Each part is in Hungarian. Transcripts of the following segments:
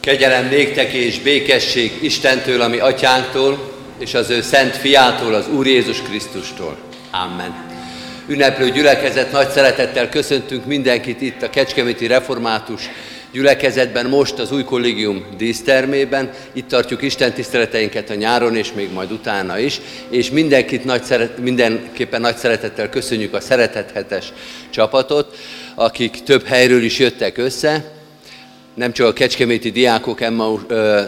Kegyelem néktek és békesség Istentől, ami atyánktól, és az ő szent fiától, az Úr Jézus Krisztustól. Amen. Ünneplő gyülekezet, nagy szeretettel köszöntünk mindenkit itt a Kecskeméti Református gyülekezetben, most az új kollégium dísztermében. Itt tartjuk Isten tiszteleteinket a nyáron, és még majd utána is. És mindenkit nagy szeret, mindenképpen nagy szeretettel köszönjük a Szeretethetes csapatot, akik több helyről is jöttek össze nem csak a kecskeméti diákok Emmaus, ö,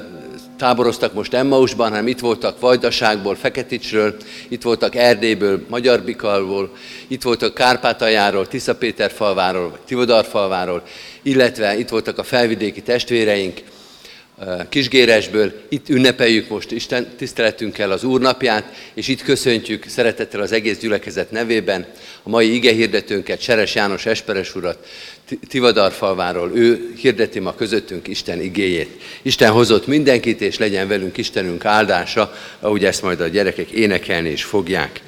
táboroztak most Emmausban, hanem itt voltak Vajdaságból, Feketicsről, itt voltak Erdélyből, Magyarbikalból, itt voltak Kárpátaljáról, Tiszapéterfalváról, Tivodarfalváról, illetve itt voltak a felvidéki testvéreink, Kisgéresből. Itt ünnepeljük most Isten tiszteletünkkel az Úr napját, és itt köszöntjük szeretettel az egész gyülekezet nevében a mai igehirdetőnket, Seres János Esperes urat, Tivadarfalváról. Ő hirdeti ma közöttünk Isten igéjét. Isten hozott mindenkit, és legyen velünk Istenünk áldása, ahogy ezt majd a gyerekek énekelni is fogják.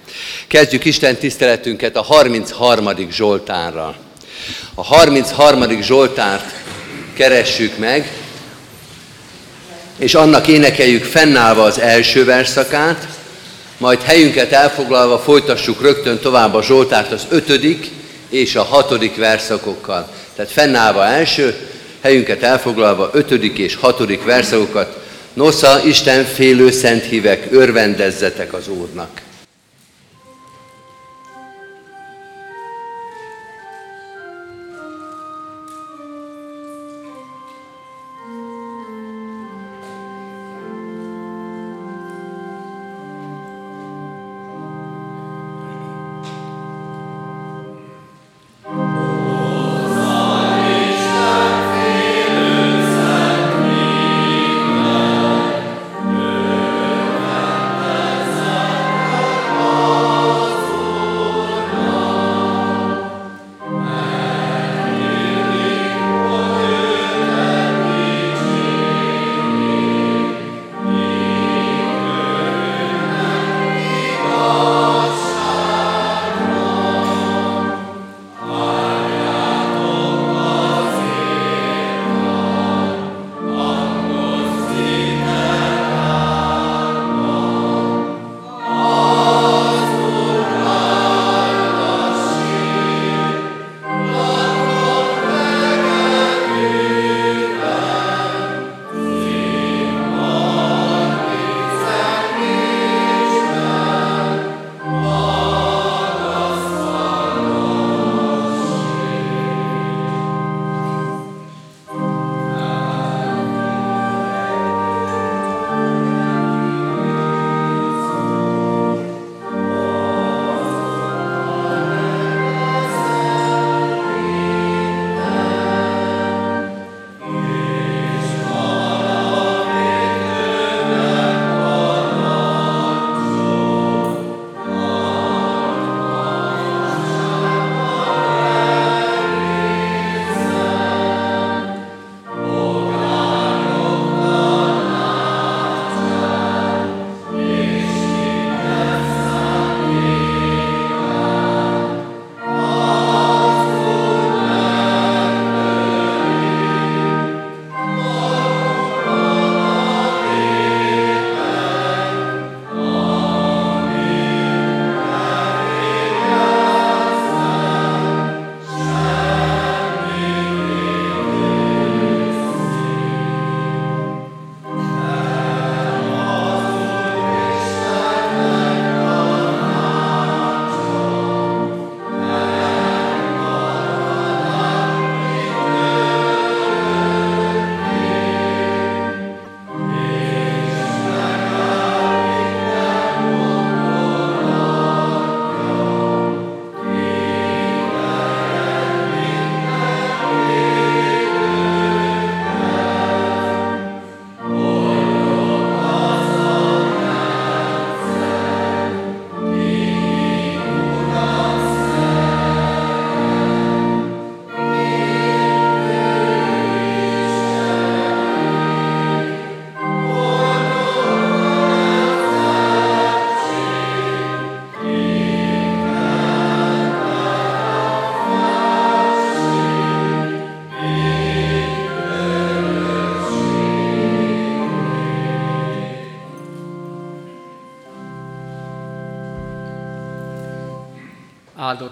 Kezdjük Isten tiszteletünket a 33. Zsoltárral. A 33. Zsoltárt keressük meg, és annak énekeljük fennállva az első verszakát, majd helyünket elfoglalva folytassuk rögtön tovább a Zsoltárt az ötödik és a hatodik verszakokkal. Tehát fennállva első, helyünket elfoglalva ötödik és hatodik verszakokat. Nosza, Isten félő szent hívek, örvendezzetek az Úrnak.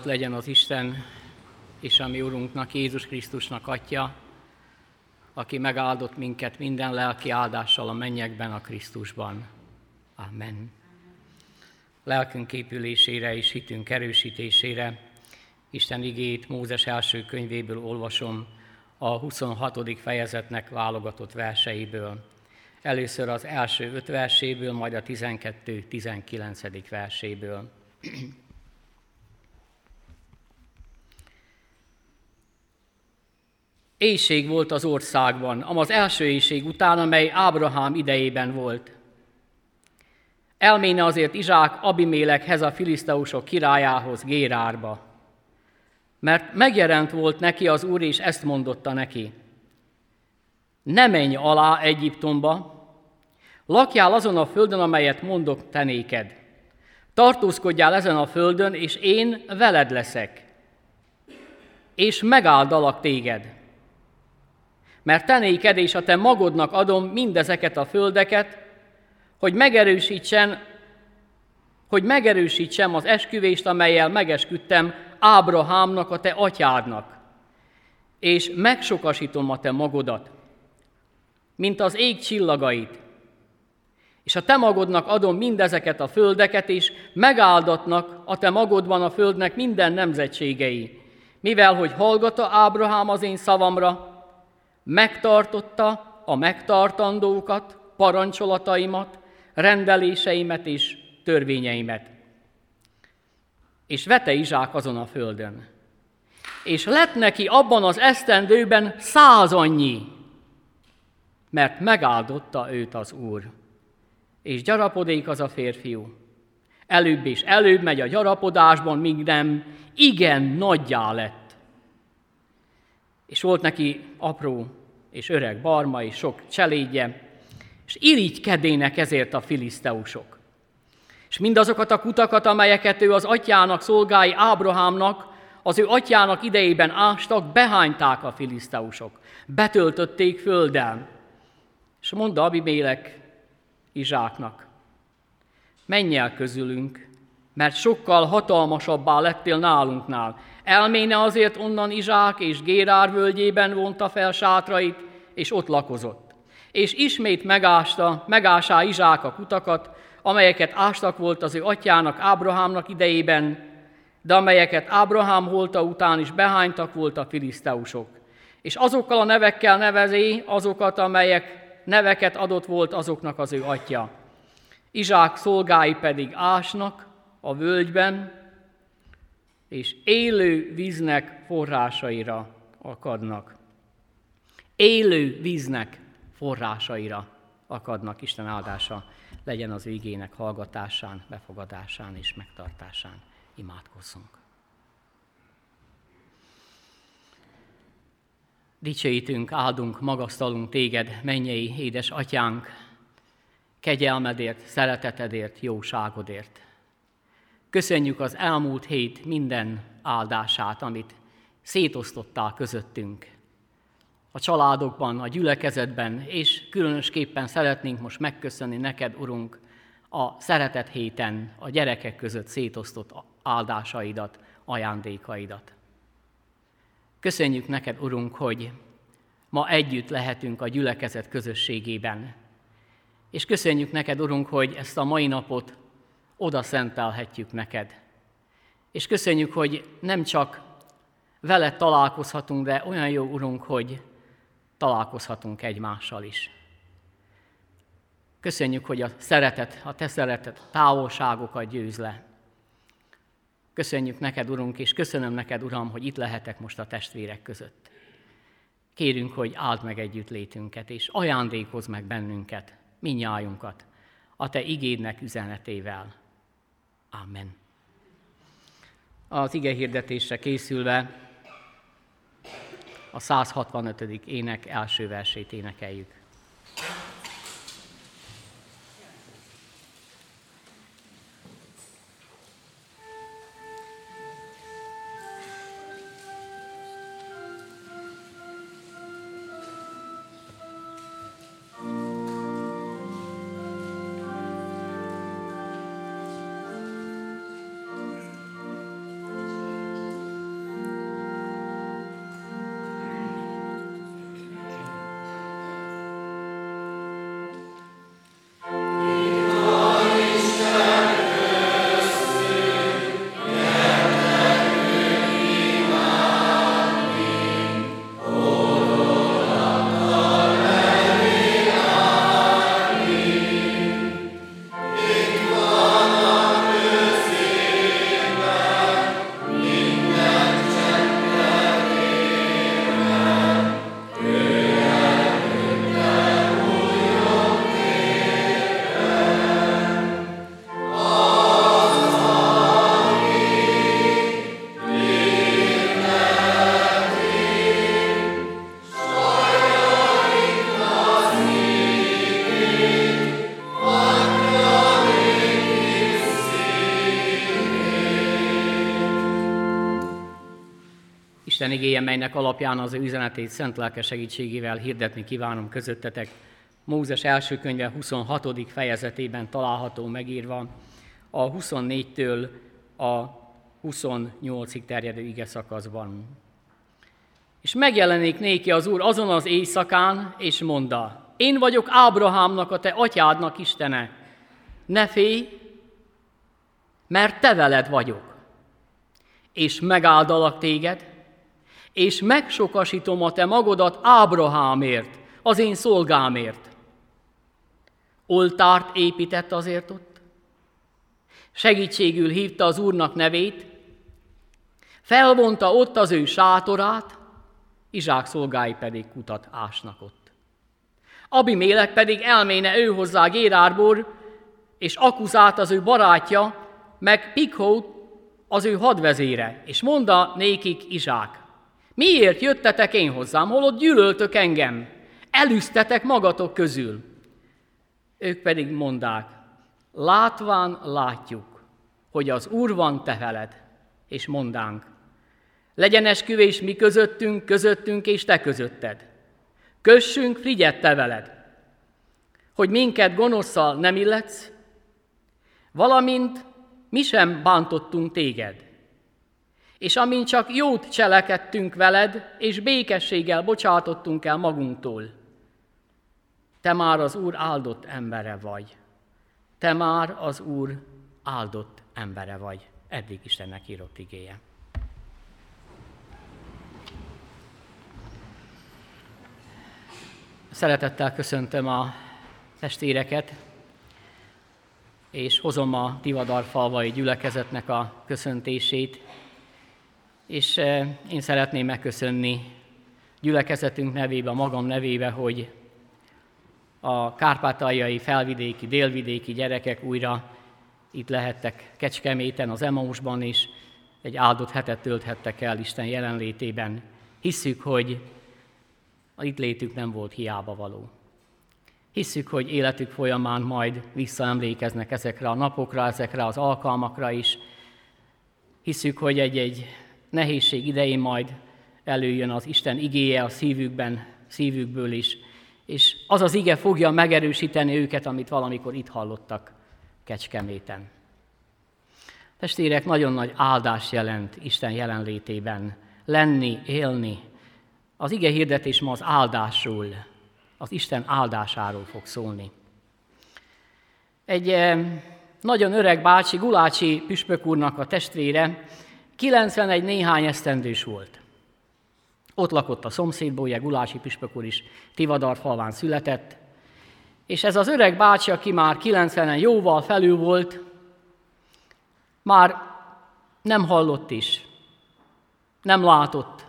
Áldott legyen az Isten és a mi Urunknak, Jézus Krisztusnak Atya, aki megáldott minket minden lelki áldással a mennyekben, a Krisztusban. Amen. Lelkünk épülésére és hitünk erősítésére Isten igét Mózes első könyvéből olvasom a 26. fejezetnek válogatott verseiből. Először az első öt verséből, majd a 12-19. verséből. Éjség volt az országban, amaz első éjség után, amely Ábrahám idejében volt. Elméne azért Izsák Abimélekhez a filiszteusok királyához, Gérárba. Mert megjelent volt neki az Úr, és ezt mondotta neki. Ne menj alá Egyiptomba, lakjál azon a földön, amelyet mondok te néked. Tartózkodjál ezen a földön, és én veled leszek, és megáldalak téged mert te néked és a te magodnak adom mindezeket a földeket, hogy megerősítsen, hogy megerősítsem az esküvést, amelyel megesküdtem Ábrahámnak, a te atyádnak, és megsokasítom a te magodat, mint az ég csillagait, és a te magodnak adom mindezeket a földeket, és megáldatnak a te magodban a földnek minden nemzetségei, mivel hogy hallgata Ábrahám az én szavamra, megtartotta a megtartandókat, parancsolataimat, rendeléseimet és törvényeimet. És vete Izsák azon a földön. És lett neki abban az esztendőben száz annyi, mert megáldotta őt az Úr. És gyarapodék az a férfiú. Előbb és előbb megy a gyarapodásban, míg nem igen nagyjá lett és volt neki apró és öreg barma és sok cselédje, és irigykedének ezért a filiszteusok. És mindazokat a kutakat, amelyeket ő az atyának szolgái Ábrahámnak, az ő atyának idejében ástak, behányták a filiszteusok, betöltötték földdel. És mondta Abimélek Izsáknak, menj el közülünk, mert sokkal hatalmasabbá lettél nálunknál, Elméne azért onnan Izsák és Gérár völgyében vonta fel sátrait, és ott lakozott. És ismét megásta, megásá Izsák a kutakat, amelyeket ástak volt az ő atyának, Ábrahámnak idejében, de amelyeket Ábrahám holta után is behánytak volt a filiszteusok. És azokkal a nevekkel nevezi azokat, amelyek neveket adott volt azoknak az ő atya. Izsák szolgái pedig ásnak a völgyben, és élő víznek forrásaira akadnak. Élő víznek forrásaira akadnak. Isten áldása legyen az igének hallgatásán, befogadásán és megtartásán. Imádkozzunk. Dicsőítünk, áldunk, magasztalunk téged, mennyei édes atyánk, kegyelmedért, szeretetedért, jóságodért. Köszönjük az elmúlt hét minden áldását, amit szétosztottál közöttünk. A családokban, a gyülekezetben, és különösképpen szeretnénk most megköszönni neked, Urunk, a szeretet héten a gyerekek között szétosztott áldásaidat, ajándékaidat. Köszönjük neked, Urunk, hogy ma együtt lehetünk a gyülekezet közösségében. És köszönjük neked, Urunk, hogy ezt a mai napot oda szentelhetjük neked. És köszönjük, hogy nem csak vele találkozhatunk, de olyan jó, Urunk, hogy találkozhatunk egymással is. Köszönjük, hogy a szeretet, a te szeretet távolságokat győz le. Köszönjük neked, Urunk, és köszönöm neked, Uram, hogy itt lehetek most a testvérek között. Kérünk, hogy áld meg együtt létünket, és ajándékozz meg bennünket, minnyájunkat, a Te igédnek üzenetével. Amen. Az ige hirdetésre készülve a 165. ének első versét énekeljük. Isten igéje, melynek alapján az ő üzenetét szent lelke segítségével hirdetni kívánom közöttetek. Mózes első könyve 26. fejezetében található megírva, a 24-től a 28-ig terjedő ige szakaszban. És megjelenik néki az Úr azon az éjszakán, és mondta, én vagyok Ábrahámnak, a te atyádnak Istene. Ne félj, mert te veled vagyok. És megáldalak téged, és megsokasítom a te magodat Ábrahámért, az én szolgámért. Oltárt épített azért ott, segítségül hívta az Úrnak nevét, felvonta ott az ő sátorát, Izsák szolgái pedig kutat ásnak ott. Abimélek pedig elméne ő hozzá Gérárból, és Akuzát az ő barátja, meg Pikhót az ő hadvezére, és mondta nékik Izsák, miért jöttetek én hozzám, holott gyűlöltök engem, elűztetek magatok közül. Ők pedig mondák, látván látjuk, hogy az Úr van te veled, és mondánk, legyen esküvés mi közöttünk, közöttünk és te közötted. Kössünk frigyet te veled, hogy minket gonoszszal nem illetsz, valamint mi sem bántottunk téged. És amint csak jót cselekedtünk veled, és békességgel bocsátottunk el magunktól, te már az Úr áldott embere vagy. Te már az Úr áldott embere vagy. Eddig Istennek írott igéje. Szeretettel köszöntöm a testvéreket, és hozom a Tivadar falvai gyülekezetnek a köszöntését, és eh, én szeretném megköszönni gyülekezetünk nevébe, magam nevébe, hogy a kárpátaljai, felvidéki, délvidéki gyerekek újra itt lehettek Kecskeméten, az Emausban is, egy áldott hetet tölthettek el Isten jelenlétében. Hisszük, hogy a itt létük nem volt hiába való. Hisszük, hogy életük folyamán majd visszaemlékeznek ezekre a napokra, ezekre az alkalmakra is. Hisszük, hogy egy-egy nehézség idején majd előjön az Isten igéje a szívükben, szívükből is, és az az ige fogja megerősíteni őket, amit valamikor itt hallottak Kecskeméten. Testvérek, nagyon nagy áldás jelent Isten jelenlétében lenni, élni. Az ige hirdetés ma az áldásról, az Isten áldásáról fog szólni. Egy eh, nagyon öreg bácsi, Gulácsi püspök úrnak a testvére 91 néhány esztendős volt. Ott lakott a szomszédból, Gulácsi püspök úr is Tivadar falván született, és ez az öreg bácsi, aki már 90-en jóval felül volt, már nem hallott is, nem látott,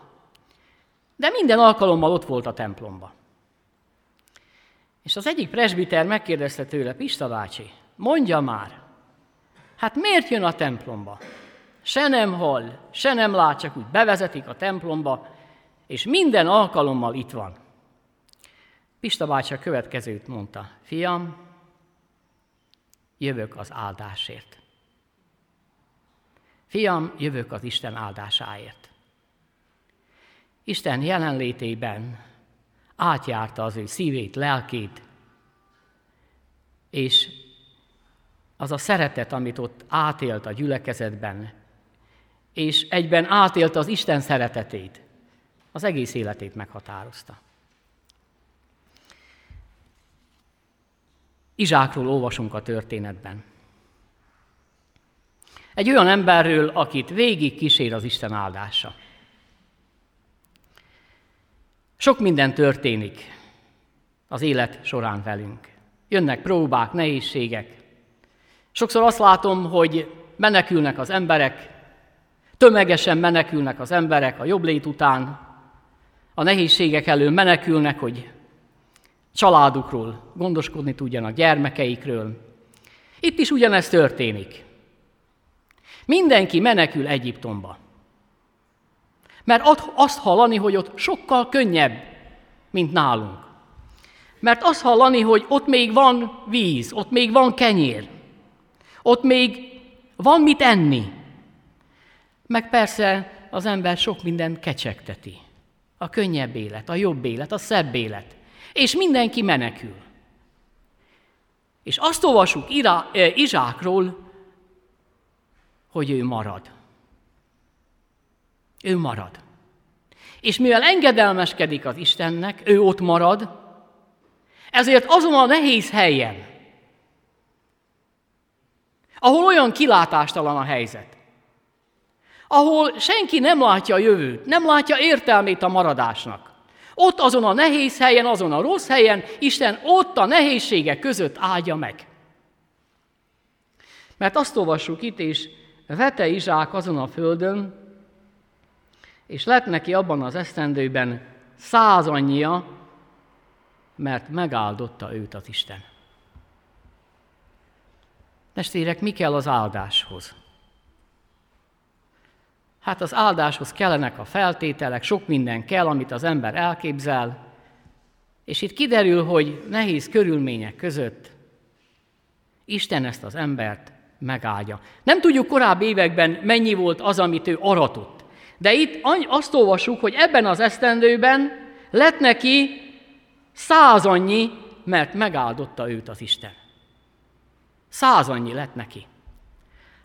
de minden alkalommal ott volt a templomba. És az egyik presbiter megkérdezte tőle, Pista bácsi, mondja már, hát miért jön a templomba? Se nem hall, se nem lát, csak úgy bevezetik a templomba, és minden alkalommal itt van. Pista bácsi következőt mondta, fiam, jövök az áldásért. Fiam, jövök az Isten áldásáért. Isten jelenlétében átjárta az ő szívét, lelkét, és az a szeretet, amit ott átélt a gyülekezetben, és egyben átélt az Isten szeretetét, az egész életét meghatározta. Izsákról olvasunk a történetben. Egy olyan emberről, akit végig kísér az Isten áldása. Sok minden történik az élet során velünk. Jönnek próbák, nehézségek. Sokszor azt látom, hogy menekülnek az emberek, tömegesen menekülnek az emberek a jobb lét után, a nehézségek elől menekülnek, hogy családukról gondoskodni tudjanak, gyermekeikről. Itt is ugyanezt történik. Mindenki menekül Egyiptomba. Mert azt hallani, hogy ott sokkal könnyebb, mint nálunk. Mert azt hallani, hogy ott még van víz, ott még van kenyér, ott még van mit enni. Meg persze az ember sok mindent kecsegteti. A könnyebb élet, a jobb élet, a szebb élet. És mindenki menekül. És azt olvasjuk Ira, eh, Izsákról, hogy ő marad. Ő marad. És mivel engedelmeskedik az Istennek, ő ott marad, ezért azon a nehéz helyen, ahol olyan kilátástalan a helyzet, ahol senki nem látja a jövőt, nem látja értelmét a maradásnak. Ott azon a nehéz helyen, azon a rossz helyen, Isten ott a nehézségek között áldja meg. Mert azt olvassuk itt, és vete Izsák azon a földön, és lett neki abban az esztendőben száz annyia, mert megáldotta őt az Isten. Testvérek, mi kell az áldáshoz? Hát az áldáshoz kellenek a feltételek, sok minden kell, amit az ember elképzel, és itt kiderül, hogy nehéz körülmények között Isten ezt az embert megáldja. Nem tudjuk korábbi években mennyi volt az, amit ő aratott. De itt azt olvassuk, hogy ebben az esztendőben lett neki száz annyi, mert megáldotta őt az Isten. Száz annyi lett neki.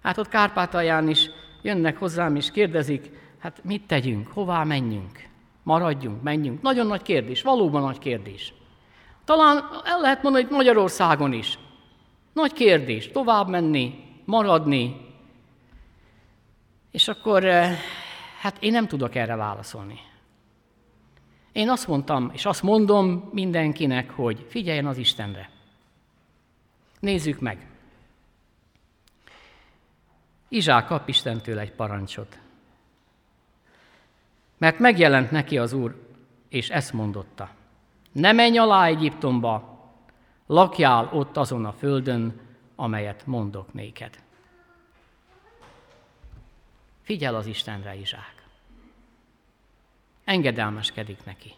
Hát ott Kárpátalján is jönnek hozzám és kérdezik, hát mit tegyünk, hová menjünk, maradjunk, menjünk. Nagyon nagy kérdés, valóban nagy kérdés. Talán el lehet mondani, hogy Magyarországon is. Nagy kérdés, tovább menni, maradni. És akkor, eh, hát én nem tudok erre válaszolni. Én azt mondtam, és azt mondom mindenkinek, hogy figyeljen az Istenre. Nézzük meg. Izsák kap Istentől egy parancsot. Mert megjelent neki az Úr, és ezt mondotta. Ne menj alá Egyiptomba, lakjál ott azon a földön, amelyet mondok néked. Figyel az Istenre, Izsák. Engedelmeskedik neki.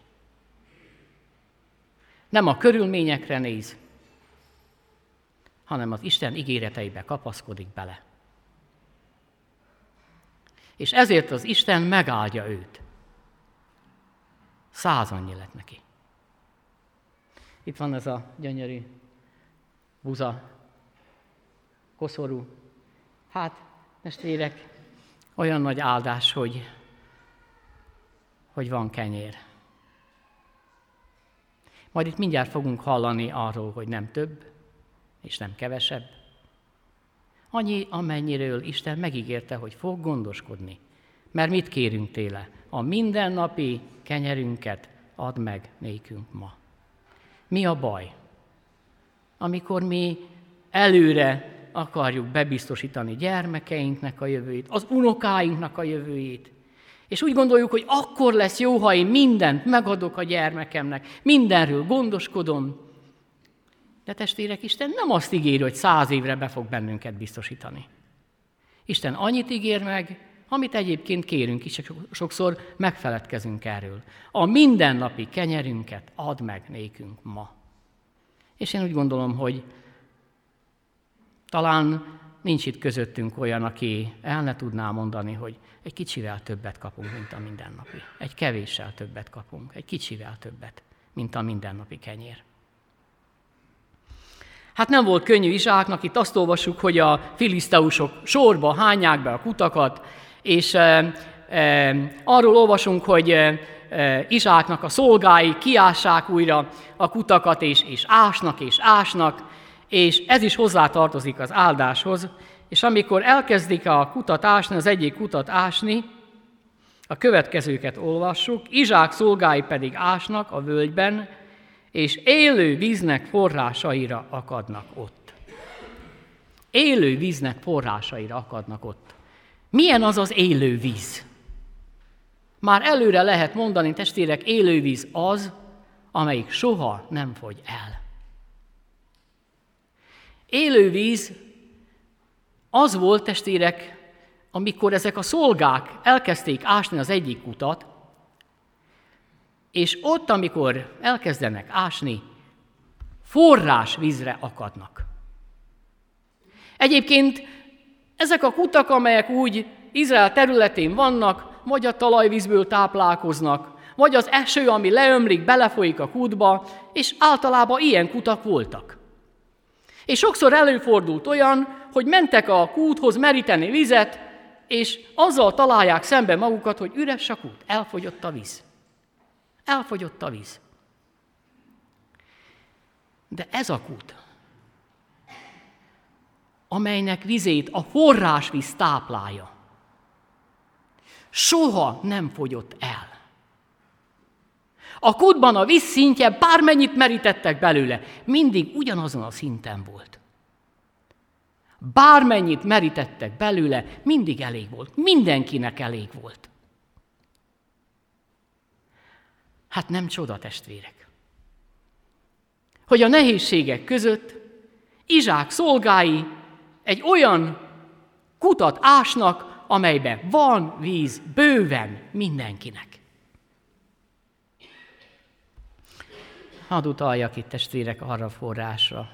Nem a körülményekre néz, hanem az Isten ígéreteibe kapaszkodik bele. És ezért az Isten megáldja őt. Száz annyi lett neki. Itt van ez a gyönyörű buza, koszorú. Hát, testvérek, olyan nagy áldás, hogy, hogy van kenyér. Majd itt mindjárt fogunk hallani arról, hogy nem több és nem kevesebb. Annyi, amennyiről Isten megígérte, hogy fog gondoskodni. Mert mit kérünk tőle? A mindennapi kenyerünket add meg nékünk ma. Mi a baj? Amikor mi előre akarjuk bebiztosítani gyermekeinknek a jövőjét, az unokáinknak a jövőjét, és úgy gondoljuk, hogy akkor lesz jó, ha én mindent megadok a gyermekemnek, mindenről gondoskodom. De testvérek, Isten nem azt ígéri, hogy száz évre be fog bennünket biztosítani. Isten annyit ígér meg, amit egyébként kérünk is, sokszor megfeledkezünk erről. A mindennapi kenyerünket add meg nékünk ma. És én úgy gondolom, hogy talán nincs itt közöttünk olyan, aki el ne tudná mondani, hogy egy kicsivel többet kapunk, mint a mindennapi. Egy kevéssel többet kapunk, egy kicsivel többet, mint a mindennapi kenyér. Hát nem volt könnyű Izsáknak, itt azt olvassuk, hogy a filiszteusok sorba hányák be a kutakat, és e, e, arról olvasunk, hogy e, Izsáknak a szolgái kiássák újra a kutakat, és, és ásnak, és ásnak, és ez is hozzá tartozik az áldáshoz, és amikor elkezdik a kutat ásni, az egyik kutat ásni, a következőket olvassuk, Izsák szolgái pedig ásnak a völgyben, és élő víznek forrásaira akadnak ott. Élő víznek forrásaira akadnak ott. Milyen az az élő víz? Már előre lehet mondani, testvérek, élővíz az, amelyik soha nem fogy el. Élővíz az volt, testvérek, amikor ezek a szolgák elkezdték ásni az egyik utat, és ott, amikor elkezdenek ásni, forrás vízre akadnak. Egyébként ezek a kutak, amelyek úgy Izrael területén vannak, vagy a talajvízből táplálkoznak, vagy az eső, ami leömlik, belefolyik a kútba, és általában ilyen kutak voltak. És sokszor előfordult olyan, hogy mentek a kúthoz meríteni vizet, és azzal találják szembe magukat, hogy üres a kút, elfogyott a víz. Elfogyott a víz. De ez a kút, amelynek vizét a forrásvíz táplálja, soha nem fogyott el. A kútban a víz szintje, bármennyit merítettek belőle, mindig ugyanazon a szinten volt. Bármennyit merítettek belőle, mindig elég volt. Mindenkinek elég volt. Hát nem csoda, testvérek. Hogy a nehézségek között Izsák szolgái egy olyan kutat ásnak, amelyben van víz bőven mindenkinek. Hadd utaljak itt testvérek arra forrásra,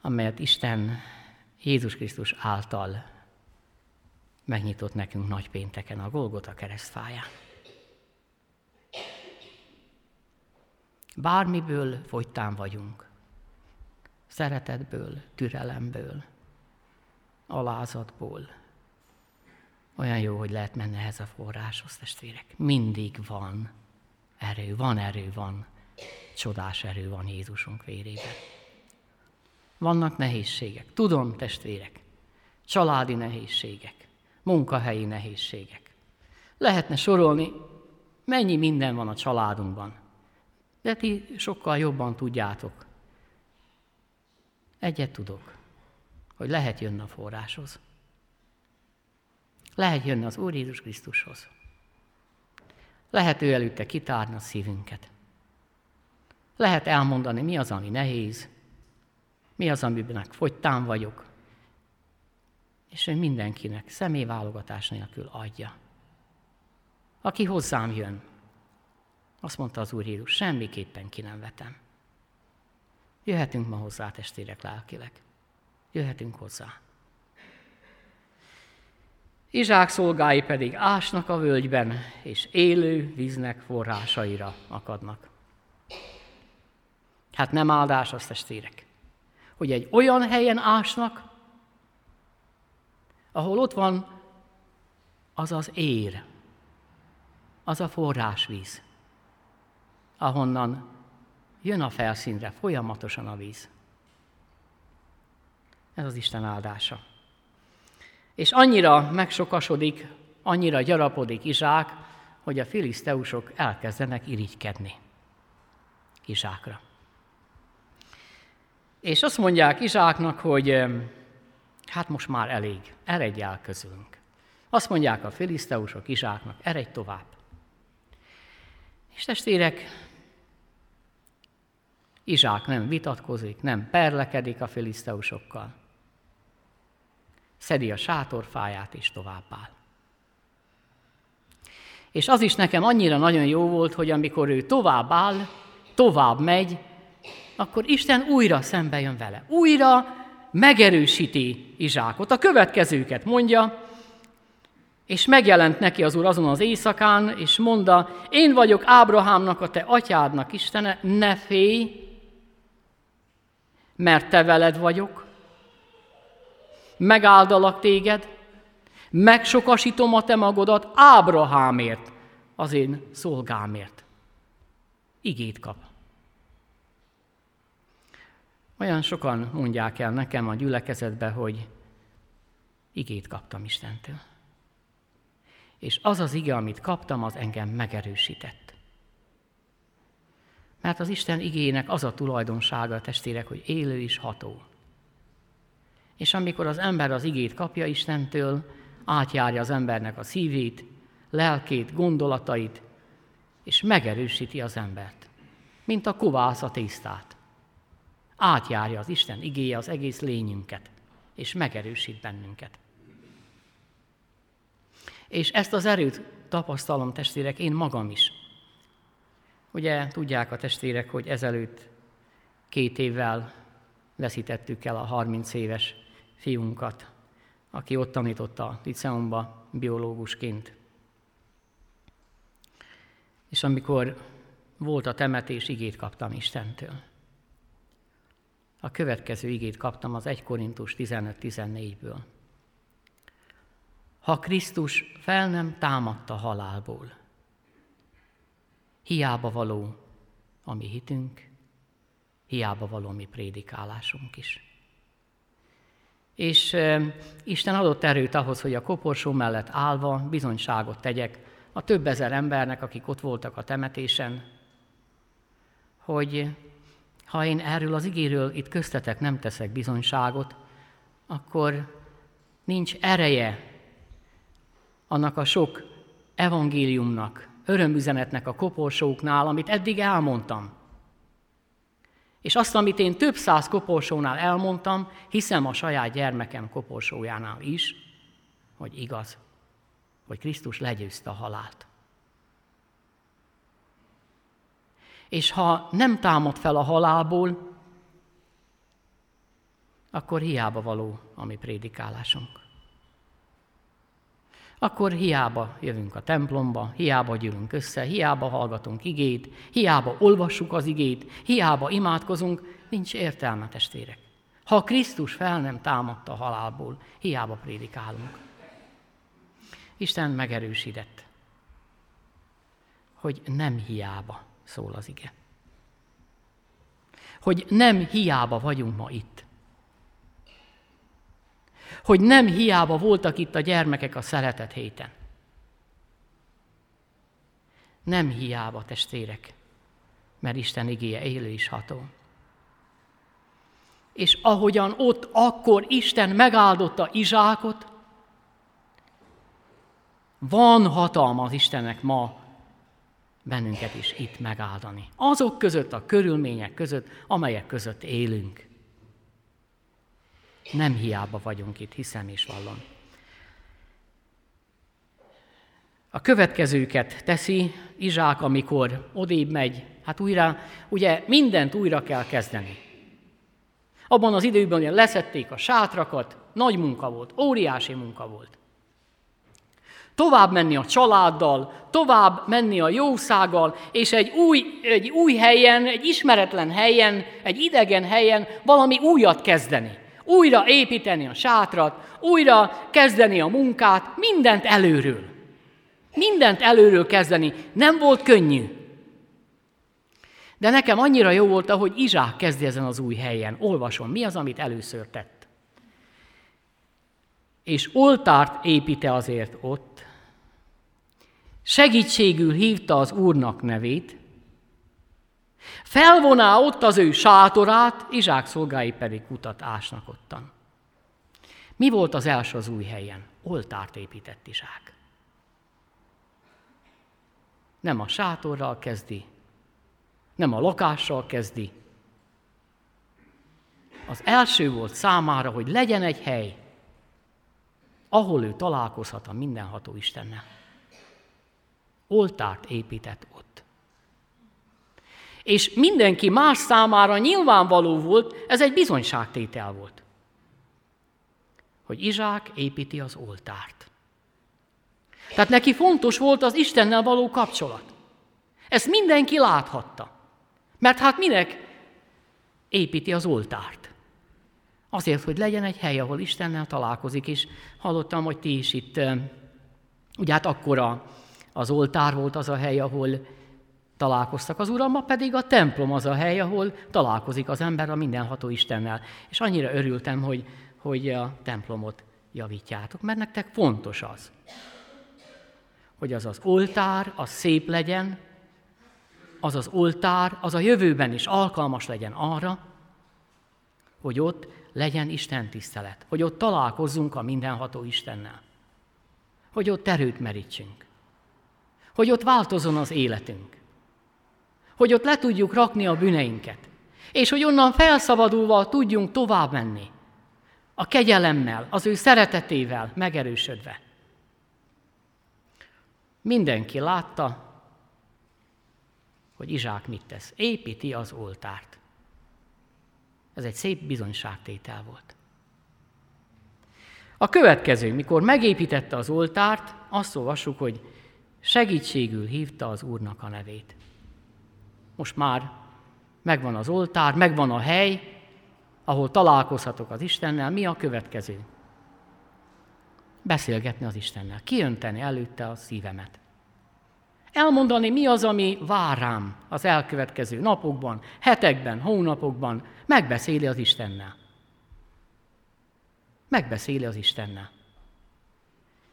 amelyet Isten Jézus Krisztus által megnyitott nekünk nagy pénteken a Golgota keresztfáján. Bármiből fogytán vagyunk, szeretetből, türelemből, alázatból. Olyan jó, hogy lehet menni ehhez a forráshoz, testvérek. Mindig van erő, van erő, van. Csodás erő van Jézusunk vérében. Vannak nehézségek. Tudom, testvérek, családi nehézségek, munkahelyi nehézségek. Lehetne sorolni, mennyi minden van a családunkban. De ti sokkal jobban tudjátok. Egyet tudok, hogy lehet jönni a forráshoz. Lehet jönni az Úr Jézus Krisztushoz. Lehet ő előtte kitárni a szívünket. Lehet elmondani, mi az, ami nehéz, mi az, amiben fogytán vagyok, és ő mindenkinek személyválogatás nélkül adja. Aki hozzám jön, azt mondta az Úr Jézus, semmiképpen ki nem vetem. Jöhetünk ma hozzá, testvérek, lelkileg. Jöhetünk hozzá. Izsák szolgái pedig ásnak a völgyben, és élő víznek forrásaira akadnak. Hát nem áldás azt testvérek, hogy egy olyan helyen ásnak, ahol ott van az az ér, az a forrásvíz, ahonnan jön a felszínre folyamatosan a víz. Ez az Isten áldása. És annyira megsokasodik, annyira gyarapodik Izsák, hogy a filiszteusok elkezdenek irigykedni Izsákra. És azt mondják Izsáknak, hogy hát most már elég, eredj el közülünk. Azt mondják a filiszteusok Izsáknak, eredj tovább. És testvérek, Izsák nem vitatkozik, nem perlekedik a filiszteusokkal. Szedi a sátorfáját és tovább áll. És az is nekem annyira nagyon jó volt, hogy amikor ő tovább áll, tovább megy, akkor Isten újra szembe jön vele. Újra megerősíti Izsákot. A következőket mondja, és megjelent neki az Úr azon az éjszakán, és mondta, én vagyok Ábrahámnak, a te atyádnak Istene, ne félj, mert te veled vagyok, megáldalak téged, megsokasítom a te magodat Ábrahámért, az én szolgámért. Igét kap. Olyan sokan mondják el nekem a gyülekezetbe, hogy igét kaptam Istentől. És az az ige, amit kaptam, az engem megerősített. Mert az Isten igének az a tulajdonsága, testvérek, hogy élő és ható. És amikor az ember az igét kapja Istentől, átjárja az embernek a szívét, lelkét, gondolatait, és megerősíti az embert, mint a kovász a tésztát átjárja az Isten igéje az egész lényünket, és megerősít bennünket. És ezt az erőt tapasztalom, testvérek, én magam is. Ugye tudják a testvérek, hogy ezelőtt két évvel veszítettük el a 30 éves fiunkat, aki ott tanított a liceumba biológusként. És amikor volt a temetés, igét kaptam Istentől. A következő igét kaptam az 1 Korintus 15-14-ből. Ha Krisztus fel nem támadta halálból, hiába való a mi hitünk, hiába való mi prédikálásunk is. És Isten adott erőt ahhoz, hogy a koporsó mellett állva bizonyságot tegyek a több ezer embernek, akik ott voltak a temetésen, hogy ha én erről az igéről itt köztetek nem teszek bizonyságot, akkor nincs ereje annak a sok evangéliumnak, örömüzenetnek a koporsóknál, amit eddig elmondtam. És azt, amit én több száz koporsónál elmondtam, hiszem a saját gyermekem koporsójánál is, hogy igaz, hogy Krisztus legyőzte a halált. És ha nem támad fel a halálból, akkor hiába való a mi prédikálásunk. Akkor hiába jövünk a templomba, hiába gyűlünk össze, hiába hallgatunk igét, hiába olvassuk az igét, hiába imádkozunk, nincs értelme, testvérek. Ha Krisztus fel nem támadta a halálból, hiába prédikálunk. Isten megerősített, hogy nem hiába szól az ige. Hogy nem hiába vagyunk ma itt. Hogy nem hiába voltak itt a gyermekek a szeretet héten. Nem hiába, testvérek, mert Isten igéje élő is ható. És ahogyan ott akkor Isten megáldotta Izsákot, van hatalma az Istennek ma bennünket is itt megáldani. Azok között, a körülmények között, amelyek között élünk. Nem hiába vagyunk itt, hiszem és vallom. A következőket teszi Izsák, amikor odébb megy, hát újra, ugye mindent újra kell kezdeni. Abban az időben ugye leszették a sátrakat, nagy munka volt, óriási munka volt. Tovább menni a családdal, tovább menni a jószággal, és egy új, egy új helyen, egy ismeretlen helyen, egy idegen helyen valami újat kezdeni. Újra építeni a sátrat, újra kezdeni a munkát, mindent előről. Mindent előről kezdeni. Nem volt könnyű. De nekem annyira jó volt, ahogy Izsák kezdi ezen az új helyen. Olvasom, mi az, amit először tett. És oltárt építe azért ott, segítségül hívta az Úrnak nevét, felvoná ott az ő sátorát, Izsák szolgái pedig kutat ásnak ottan. Mi volt az első az új helyen? Oltárt épített Izsák. Nem a sátorral kezdi, nem a lakással kezdi. Az első volt számára, hogy legyen egy hely, ahol ő találkozhat a mindenható Istennel oltárt épített. És mindenki más számára nyilvánvaló volt, ez egy bizonyságtétel volt, hogy Izsák építi az oltárt. Tehát neki fontos volt az Istennel való kapcsolat. Ezt mindenki láthatta. Mert hát minek építi az oltárt? Azért, hogy legyen egy hely, ahol Istennel találkozik, és hallottam, hogy ti is itt, ugye hát akkora az oltár volt az a hely, ahol találkoztak az Uram, ma pedig a templom az a hely, ahol találkozik az ember a mindenható Istennel. És annyira örültem, hogy, hogy a templomot javítjátok, mert nektek fontos az, hogy az az oltár, az szép legyen, az az oltár, az a jövőben is alkalmas legyen arra, hogy ott legyen Isten tisztelet, hogy ott találkozzunk a mindenható Istennel, hogy ott erőt merítsünk hogy ott változon az életünk, hogy ott le tudjuk rakni a bűneinket, és hogy onnan felszabadulva tudjunk tovább menni, a kegyelemmel, az ő szeretetével megerősödve. Mindenki látta, hogy Izsák mit tesz. Építi az oltárt. Ez egy szép bizonyságtétel volt. A következő, mikor megépítette az oltárt, azt olvassuk, hogy segítségül hívta az Úrnak a nevét. Most már megvan az oltár, megvan a hely, ahol találkozhatok az Istennel. Mi a következő? Beszélgetni az Istennel, kiönteni előtte a szívemet. Elmondani, mi az, ami vár rám az elkövetkező napokban, hetekben, hónapokban, megbeszéli az Istennel. Megbeszéli az Istennel.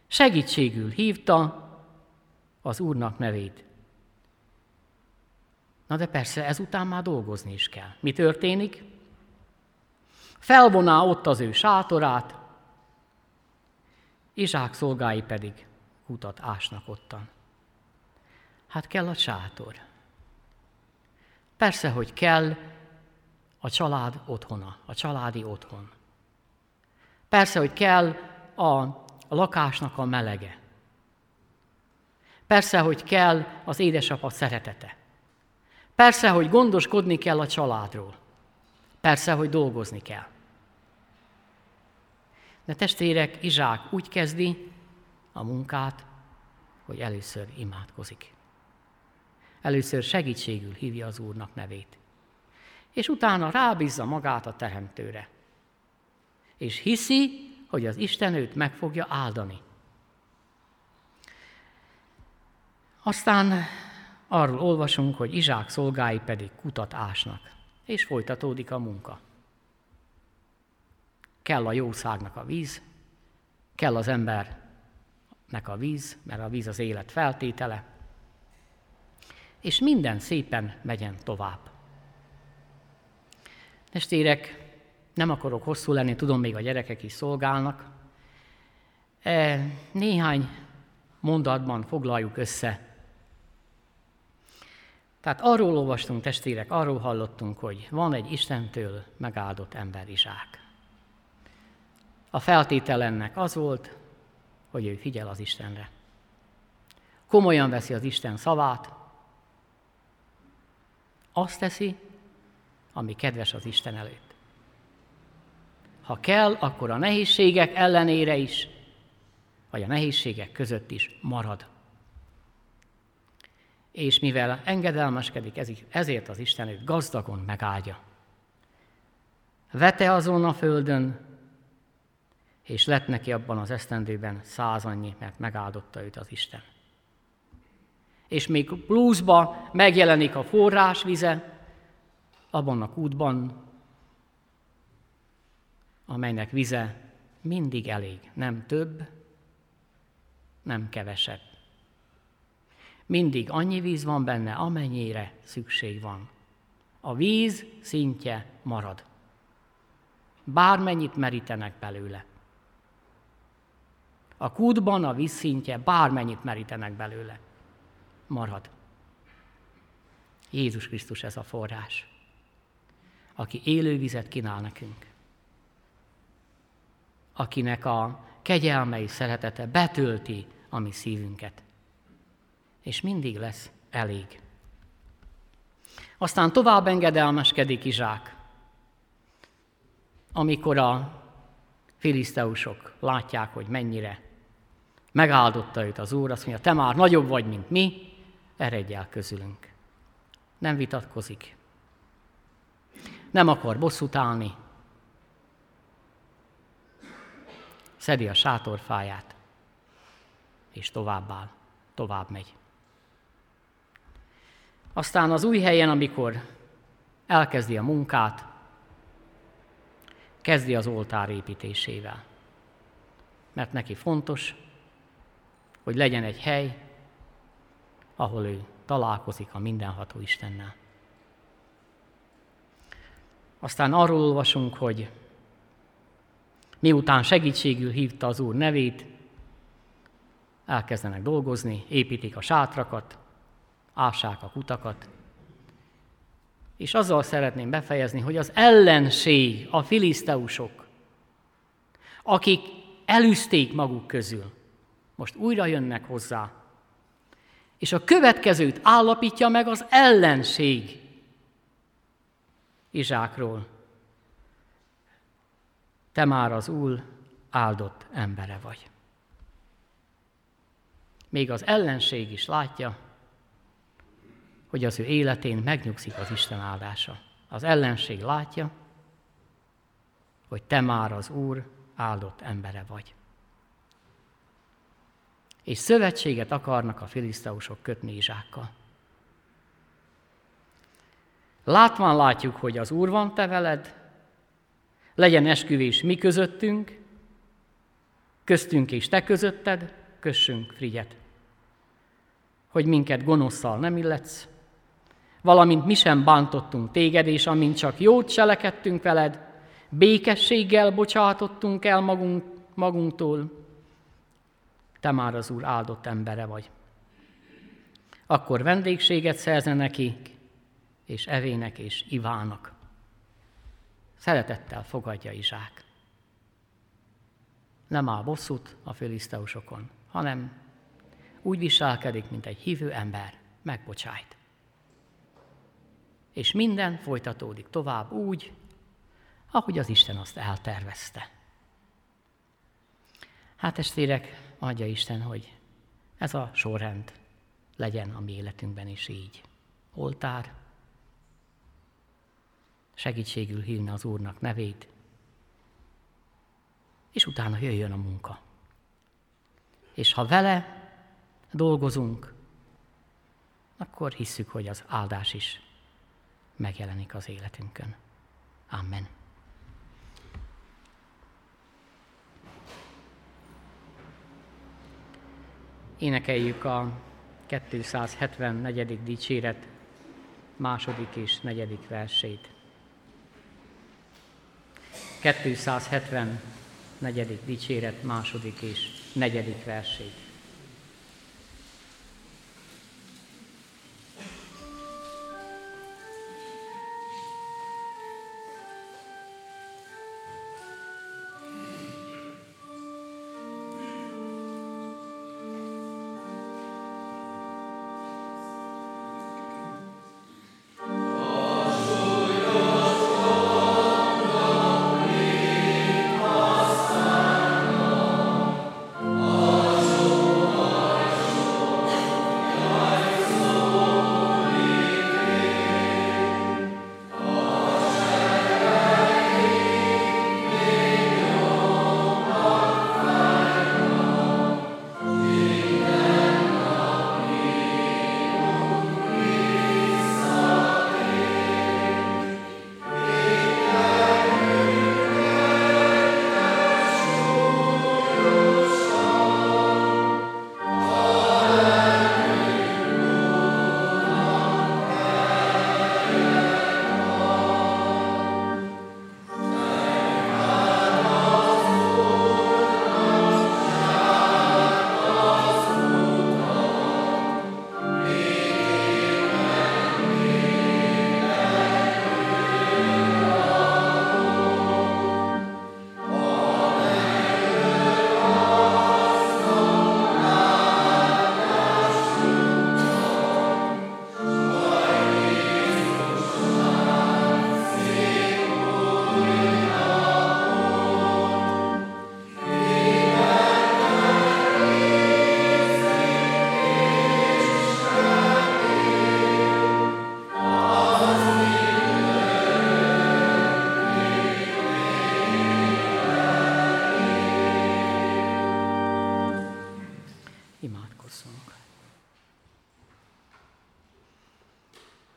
Segítségül hívta az Úrnak nevét. Na de persze, ezután már dolgozni is kell. Mi történik? Felvoná ott az ő sátorát, Izsák szolgái pedig kutat ásnak ottan. Hát kell a sátor. Persze, hogy kell a család otthona, a családi otthon. Persze, hogy kell a lakásnak a melege. Persze, hogy kell az édesapa szeretete. Persze, hogy gondoskodni kell a családról. Persze, hogy dolgozni kell. De testvérek, Izsák úgy kezdi a munkát, hogy először imádkozik. Először segítségül hívja az Úrnak nevét. És utána rábízza magát a Teremtőre. És hiszi, hogy az Isten őt meg fogja áldani. Aztán arról olvasunk, hogy Izsák szolgái pedig kutat ásnak, és folytatódik a munka. Kell a jószágnak a víz, kell az embernek a víz, mert a víz az élet feltétele, és minden szépen megyen tovább. Testérek, nem akarok hosszú lenni, tudom, még a gyerekek is szolgálnak. E, néhány mondatban foglaljuk össze. Tehát arról olvastunk, testvérek, arról hallottunk, hogy van egy Istentől megáldott ember Izsák. A feltétel ennek az volt, hogy ő figyel az Istenre. Komolyan veszi az Isten szavát, azt teszi, ami kedves az Isten előtt. Ha kell, akkor a nehézségek ellenére is, vagy a nehézségek között is marad. És mivel engedelmeskedik, ezért az Isten őt gazdagon megáldja. Vete azon a földön, és lett neki abban az esztendőben száz annyi, mert megáldotta őt az Isten. És még pluszba megjelenik a forrás vize, abban a kútban, amelynek vize mindig elég, nem több, nem kevesebb. Mindig annyi víz van benne, amennyire szükség van. A víz szintje marad. Bármennyit merítenek belőle. A kútban a vízszintje bármennyit merítenek belőle. Marad. Jézus Krisztus ez a forrás, aki élő vizet kínál nekünk. Akinek a kegyelmei szeretete betölti a mi szívünket. És mindig lesz elég. Aztán tovább engedelmeskedik Izsák, amikor a filiszteusok látják, hogy mennyire Megáldotta őt az Úr, azt mondja, te már nagyobb vagy, mint mi, eredj el közülünk. Nem vitatkozik. Nem akar bosszút állni. Szedi a sátorfáját, és tovább áll, tovább megy. Aztán az új helyen, amikor elkezdi a munkát, kezdi az oltár építésével. Mert neki fontos, hogy legyen egy hely, ahol ő találkozik a mindenható Istennel. Aztán arról olvasunk, hogy miután segítségül hívta az Úr nevét, elkezdenek dolgozni, építik a sátrakat, ássák a kutakat, és azzal szeretném befejezni, hogy az ellenség, a filiszteusok, akik elűzték maguk közül, most újra jönnek hozzá. És a következőt állapítja meg az ellenség Izsákról. Te már az úr áldott embere vagy. még az ellenség is látja, hogy az ő életén megnyugszik az Isten áldása. Az ellenség látja, hogy te már az Úr áldott embere vagy. És szövetséget akarnak a filiszteusok kötni Izsákkal. Látván látjuk, hogy az Úr van te veled, legyen esküvés mi közöttünk, köztünk és te közötted, kössünk frigyet. Hogy minket gonoszszal nem illetsz, valamint mi sem bántottunk téged, és amint csak jót cselekedtünk veled, békességgel bocsátottunk el magunk, magunktól, te már az Úr áldott embere vagy. Akkor vendégséget szerze nekik, és evének és ivának. Szeretettel fogadja Izsák. Nem áll bosszút a filiszteusokon, hanem úgy viselkedik, mint egy hívő ember, megbocsájt. És minden folytatódik tovább úgy, ahogy az Isten azt eltervezte. Hát testvérek, adja Isten, hogy ez a sorrend legyen a mi életünkben is így. Oltár, segítségül hívni az Úrnak nevét, és utána jöjjön a munka. És ha vele dolgozunk, akkor hisszük, hogy az áldás is megjelenik az életünkön. Amen. Énekeljük a 274. dicséret második és negyedik versét. 274. dicséret második és negyedik versét.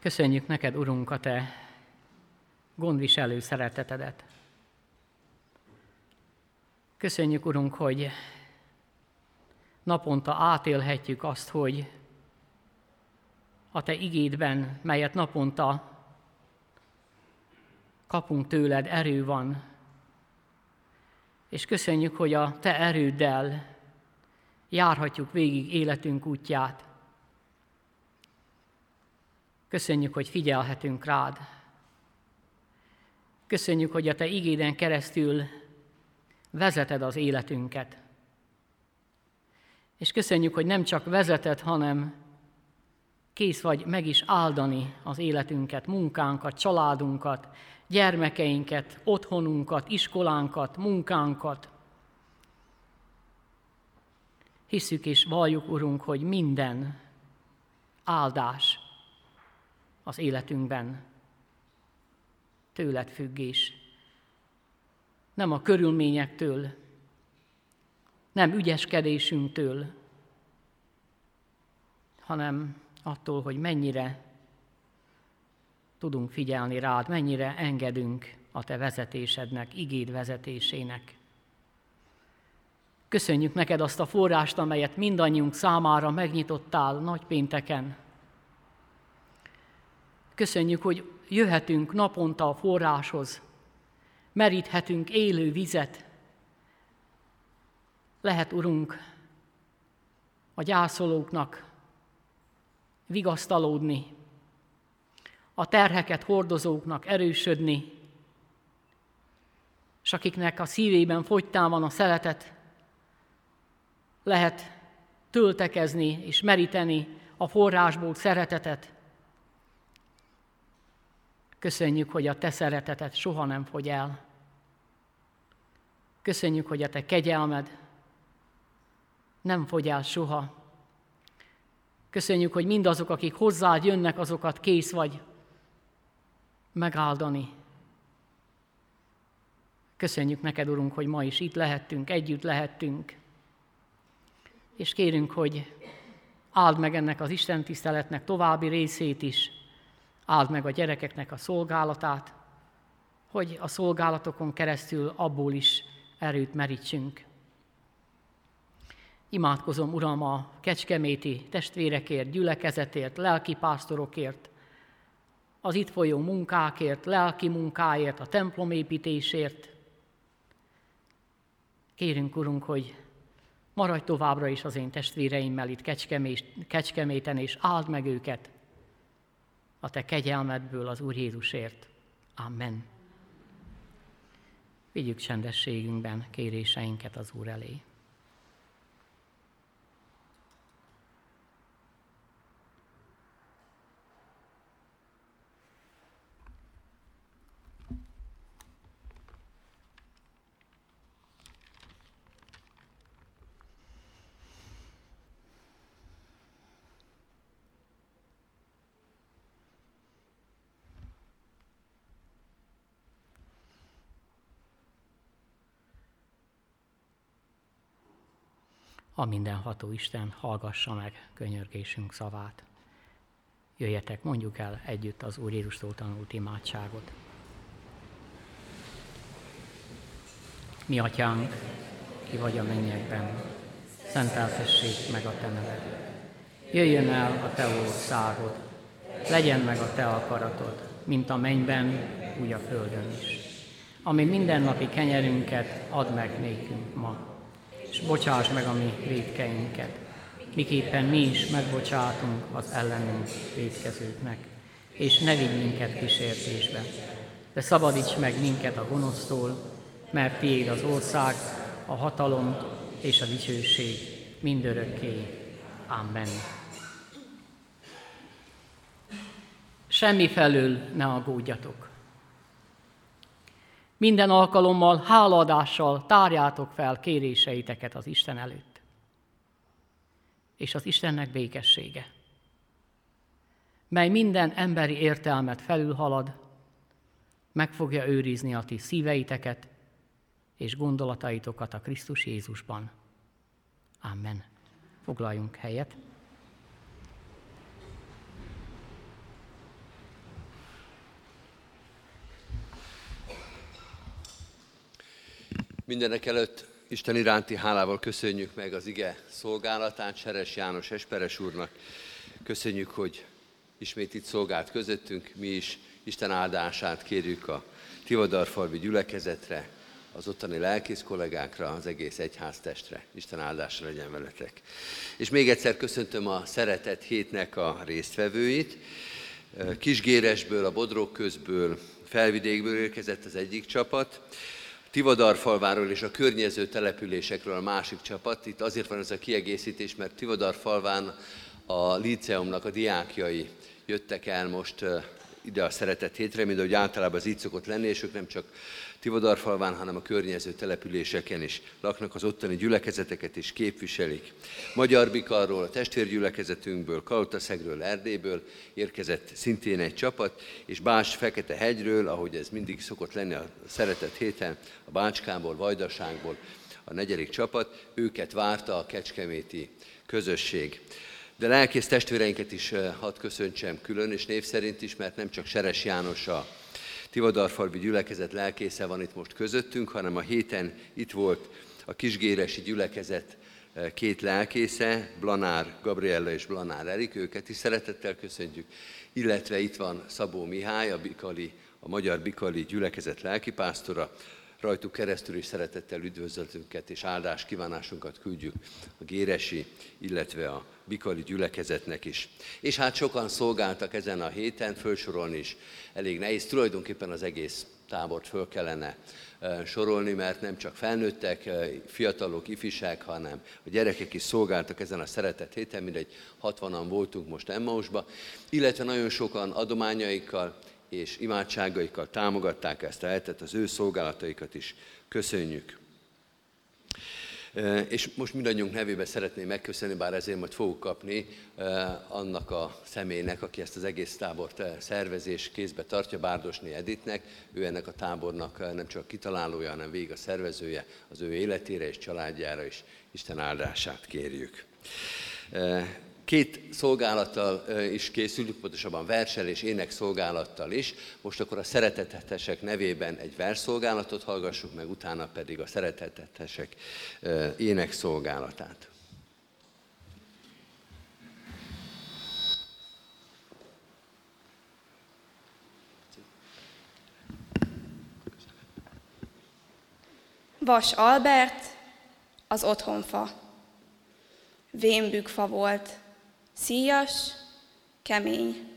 Köszönjük neked, Urunk, a te gondviselő szeretetedet. Köszönjük, Urunk, hogy naponta átélhetjük azt, hogy a Te igédben, melyet naponta kapunk tőled, erő van. És köszönjük, hogy a Te erőddel járhatjuk végig életünk útját. Köszönjük, hogy figyelhetünk rád. Köszönjük, hogy a Te igéden keresztül vezeted az életünket. És köszönjük, hogy nem csak vezeted, hanem kész vagy meg is áldani az életünket, munkánkat, családunkat, gyermekeinket, otthonunkat, iskolánkat, munkánkat. Hisszük és valljuk, Urunk, hogy minden áldás az életünkben tőled függés. Nem a körülményektől, nem ügyeskedésünktől, hanem attól, hogy mennyire tudunk figyelni rád, mennyire engedünk a te vezetésednek, igéd vezetésének. Köszönjük neked azt a forrást, amelyet mindannyiunk számára megnyitottál nagypénteken. Köszönjük, hogy jöhetünk naponta a forráshoz, meríthetünk élő vizet. Lehet, Urunk, a gyászolóknak vigasztalódni, a terheket hordozóknak erősödni, és akiknek a szívében fogytán van a szeretet, lehet töltekezni és meríteni a forrásból szeretetet. Köszönjük, hogy a te szeretetet soha nem fogy el. Köszönjük, hogy a te kegyelmed nem fogy el soha. Köszönjük, hogy mindazok, akik hozzád jönnek, azokat kész vagy megáldani. Köszönjük neked, Urunk, hogy ma is itt lehettünk, együtt lehettünk. És kérünk, hogy áld meg ennek az Isten tiszteletnek további részét is, áld meg a gyerekeknek a szolgálatát, hogy a szolgálatokon keresztül abból is erőt merítsünk. Imádkozom, Uram, a kecskeméti testvérekért, gyülekezetért, lelkipásztorokért, az itt folyó munkákért, lelki munkáért, a templomépítésért. Kérünk, Urunk, hogy maradj továbbra is az én testvéreimmel itt Kecskeméten, és áld meg őket a Te kegyelmedből az Úr Jézusért. Amen. Vigyük csendességünkben kéréseinket az Úr elé. A mindenható Isten hallgassa meg könyörgésünk szavát. Jöjjetek, mondjuk el együtt az Úr Jézustól tanult imádságot. Mi atyánk, ki vagy a mennyekben, szenteltessék meg a te neved. Jöjjön el a te országod, legyen meg a te akaratod, mint a mennyben, úgy a földön is. Ami mindennapi kenyerünket add meg nékünk ma, és bocsáss meg a mi védkeinket, miképpen mi is megbocsátunk az ellenünk védkezőknek, és ne vigy minket kísértésbe, de szabadíts meg minket a gonosztól, mert tiéd az ország, a hatalom és a dicsőség mindörökké. Amen. Semmi felől ne aggódjatok. Minden alkalommal hálaadással tárjátok fel kéréseiteket az Isten előtt. És az Istennek békessége, mely minden emberi értelmet felülhalad, meg fogja őrizni a ti szíveiteket és gondolataitokat a Krisztus Jézusban. Amen. Foglaljunk helyet. Mindenek előtt Isten iránti hálával köszönjük meg az ige szolgálatát Seres János Esperes úrnak. Köszönjük, hogy ismét itt szolgált közöttünk. Mi is Isten áldását kérjük a Tivadarfalvi gyülekezetre, az ottani lelkész kollégákra, az egész egyháztestre. Isten áldásra legyen veletek. És még egyszer köszöntöm a Szeretet hétnek a résztvevőit. Kisgéresből, a Bodrog közből, Felvidékből érkezett az egyik csapat. Tivadarfalváról és a környező településekről a másik csapat. Itt azért van ez a kiegészítés, mert Tivadarfalván a líceumnak a diákjai jöttek el most ide a szeretett hétre, mint ahogy általában az így szokott lenni, és ők nem csak Tivodarfalván, hanem a környező településeken is laknak, az ottani gyülekezeteket is képviselik. Magyar Bikarról, a testvérgyülekezetünkből, Kaltaszegről, Erdélyből érkezett szintén egy csapat, és Bás Fekete hegyről, ahogy ez mindig szokott lenni a szeretett héten, a Bácskából, Vajdaságból a negyedik csapat, őket várta a kecskeméti közösség. De lelkész testvéreinket is eh, hadd köszöntsem külön, és név szerint is, mert nem csak Seres János a Tivadarfalvi gyülekezet lelkésze van itt most közöttünk, hanem a héten itt volt a kisgéresi gyülekezet eh, két lelkésze, Blanár Gabriella és Blanár Erik, őket is szeretettel köszöntjük, illetve itt van Szabó Mihály, a, Bikali, a Magyar Bikali gyülekezet lelkipásztora, rajtuk keresztül is szeretettel üdvözletünket és áldás kívánásunkat küldjük a Géresi, illetve a Bikali gyülekezetnek is. És hát sokan szolgáltak ezen a héten, felsorolni is elég nehéz. Tulajdonképpen az egész tábort föl kellene sorolni, mert nem csak felnőttek, fiatalok, ifisák, hanem a gyerekek is szolgáltak ezen a szeretett héten, mindegy 60-an voltunk most Emmausba, illetve nagyon sokan adományaikkal és imádságaikkal támogatták ezt a hetet, az ő szolgálataikat is köszönjük. És most mindannyiunk nevében szeretném megköszönni, bár ezért majd fogok kapni annak a személynek, aki ezt az egész tábort szervezés kézbe tartja, Bárdosné Editnek. Ő ennek a tábornak nem csak a kitalálója, hanem végig a szervezője, az ő életére és családjára is Isten áldását kérjük. Két szolgálattal is készülünk, pontosabban versel és ének szolgálattal is. Most akkor a szeretetesek nevében egy versszolgálatot hallgassuk meg, utána pedig a szeretetesek ének szolgálatát. Vas Albert, az otthonfa. Vénbükfa volt, Szíjas, kemény.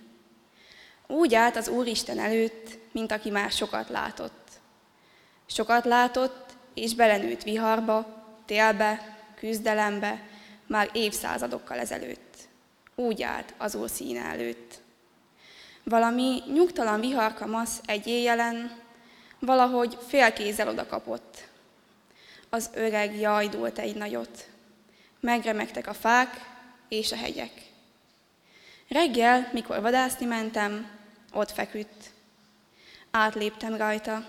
Úgy állt az Úristen előtt, mint aki már sokat látott. Sokat látott, és belenőtt viharba, télbe, küzdelembe, már évszázadokkal ezelőtt. Úgy állt az Úr színe előtt. Valami nyugtalan viharkamasz egy éjjelen, valahogy félkézzel oda kapott. Az öreg jajdult egy nagyot. Megremegtek a fák és a hegyek. Reggel, mikor vadászni mentem, ott feküdt. Átléptem rajta,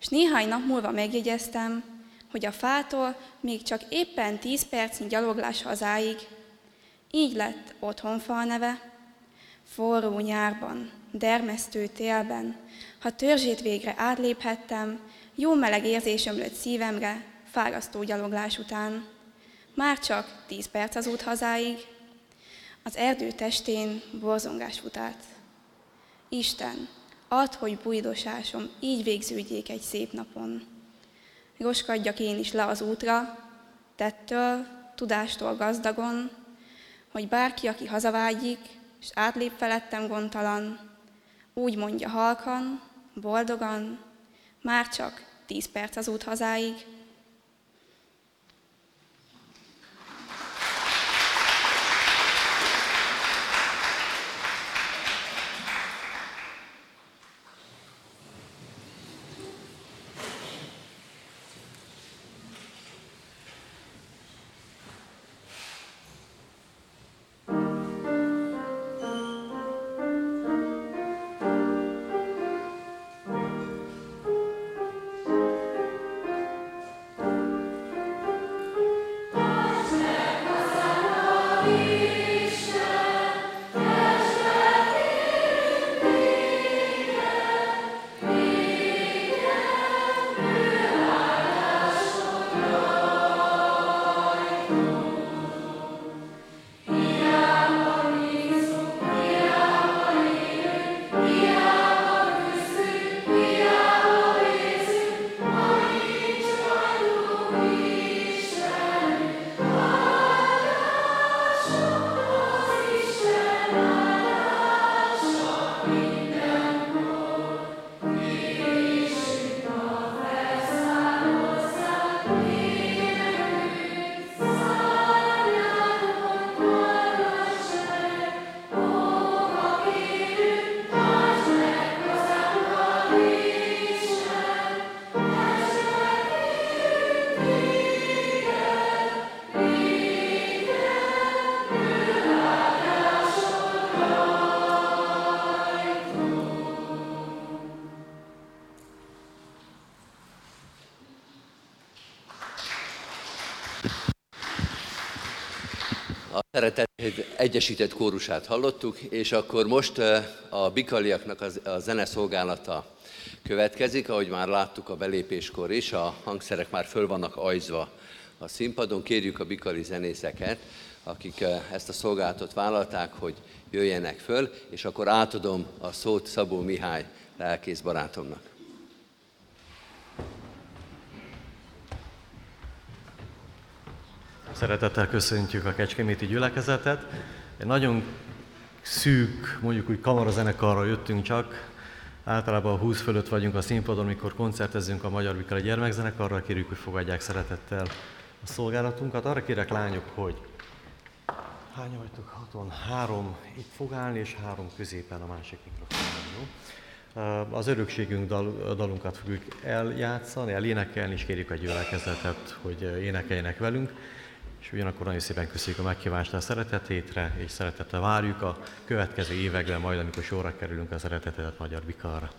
és néhány nap múlva megjegyeztem, hogy a fától még csak éppen tíz percnyi gyaloglás hazáig. Így lett otthonfa a neve. Forró nyárban, dermesztő télben, ha törzsét végre átléphettem, jó meleg érzés ömlött szívemre, fárasztó gyaloglás után. Már csak tíz perc az út hazáig, az erdő testén borzongás fut. Isten, add, hogy bújdosásom így végződjék egy szép napon. Roskadjak én is le az útra, tettől, tudástól gazdagon, hogy bárki, aki hazavágyik, és átlép felettem gondtalan, úgy mondja halkan, boldogan, már csak tíz perc az út hazáig, a szeretet egyesített kórusát hallottuk, és akkor most a bikaliaknak a zeneszolgálata következik, ahogy már láttuk a belépéskor is, a hangszerek már föl vannak ajzva a színpadon. Kérjük a bikali zenészeket, akik ezt a szolgálatot vállalták, hogy jöjjenek föl, és akkor átadom a szót Szabó Mihály lelkész barátomnak. Szeretettel köszöntjük a Kecskeméti gyülekezetet. Egy nagyon szűk, mondjuk úgy kamarazenekarra jöttünk csak. Általában 20 fölött vagyunk a színpadon, amikor koncertezünk a Magyar Vikele gyermekzenekarral. Kérjük, hogy fogadják szeretettel a szolgálatunkat. Arra kérek lányok, hogy hány vagytok? Haton. Három itt fog állni, és három középen a másik mikrofonban. Az örökségünk dal, dalunkat fogjuk eljátszani, elénekelni, és kérjük a gyülekezetet, hogy énekeljenek velünk és ugyanakkor nagyon szépen köszönjük a meghívást a szeretetétre, és szeretettel várjuk a következő években majd, amikor sorra kerülünk a szeretetet Magyar Bikarra.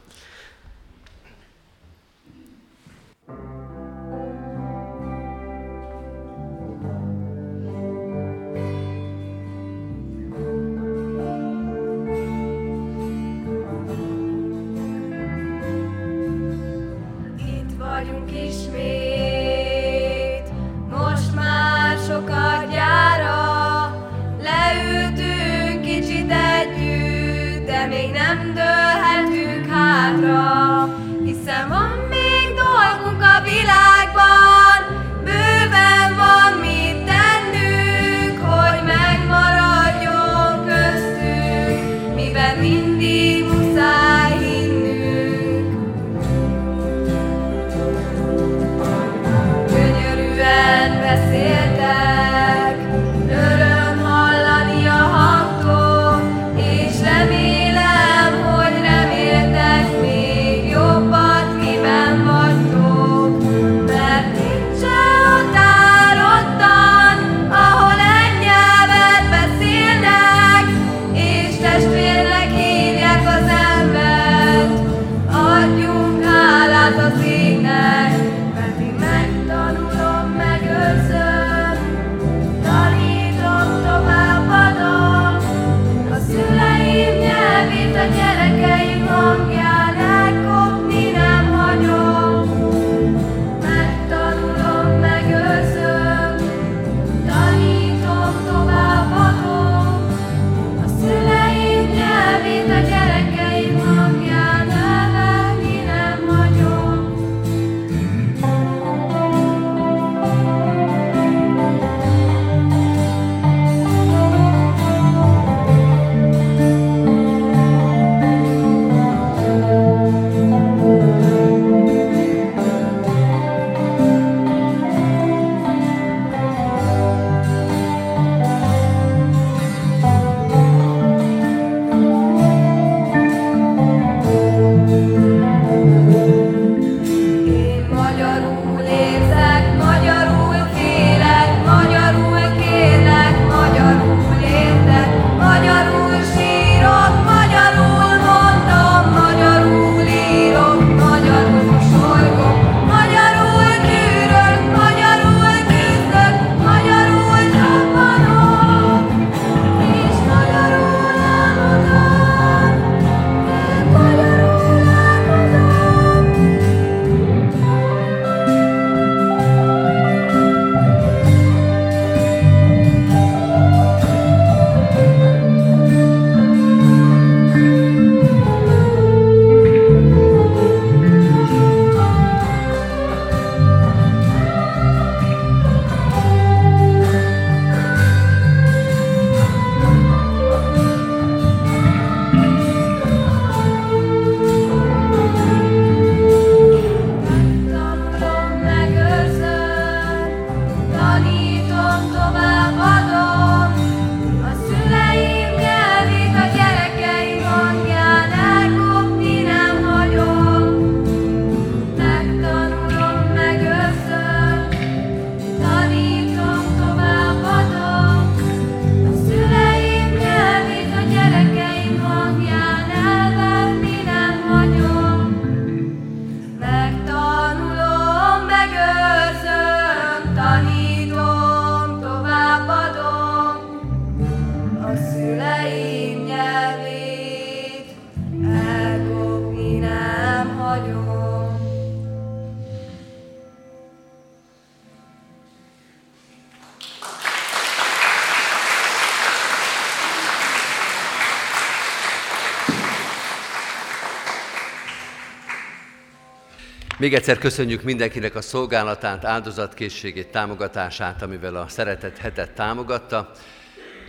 Még egyszer köszönjük mindenkinek a szolgálatát, áldozatkészségét, támogatását, amivel a szeretet hetet támogatta.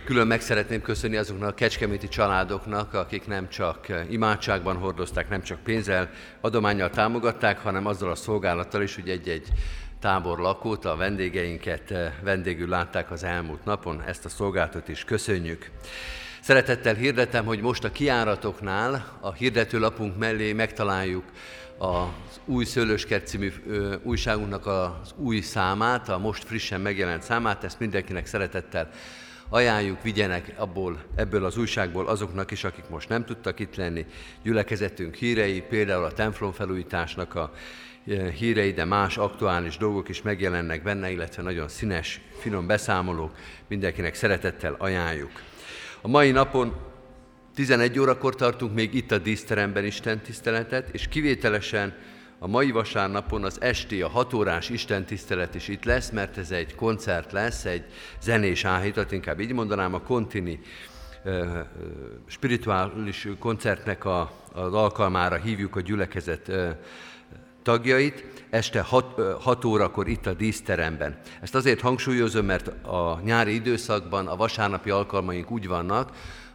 Külön meg szeretném köszönni azoknak a kecskeméti családoknak, akik nem csak imádságban hordozták, nem csak pénzzel, adományjal támogatták, hanem azzal a szolgálattal is, hogy egy-egy tábor lakót, a vendégeinket vendégül látták az elmúlt napon. Ezt a szolgáltat is köszönjük. Szeretettel hirdetem, hogy most a kiáratoknál a hirdetőlapunk mellé megtaláljuk az új Szőlőskert című újságunknak az új számát, a most frissen megjelent számát, ezt mindenkinek szeretettel ajánljuk, vigyenek abból, ebből az újságból azoknak is, akik most nem tudtak itt lenni. Gyülekezetünk hírei, például a templom felújításnak a hírei, de más aktuális dolgok is megjelennek benne, illetve nagyon színes, finom beszámolók, mindenkinek szeretettel ajánljuk. A mai napon 11 órakor tartunk még itt a díszteremben Isten tiszteletet, és kivételesen a mai vasárnapon az esti, a 6 órás Isten tisztelet is itt lesz, mert ez egy koncert lesz, egy zenés áhítat, inkább így mondanám, a Kontini spirituális koncertnek a, az alkalmára hívjuk a gyülekezet tagjait, este 6 órakor itt a díszteremben. Ezt azért hangsúlyozom, mert a nyári időszakban a vasárnapi alkalmaink úgy vannak,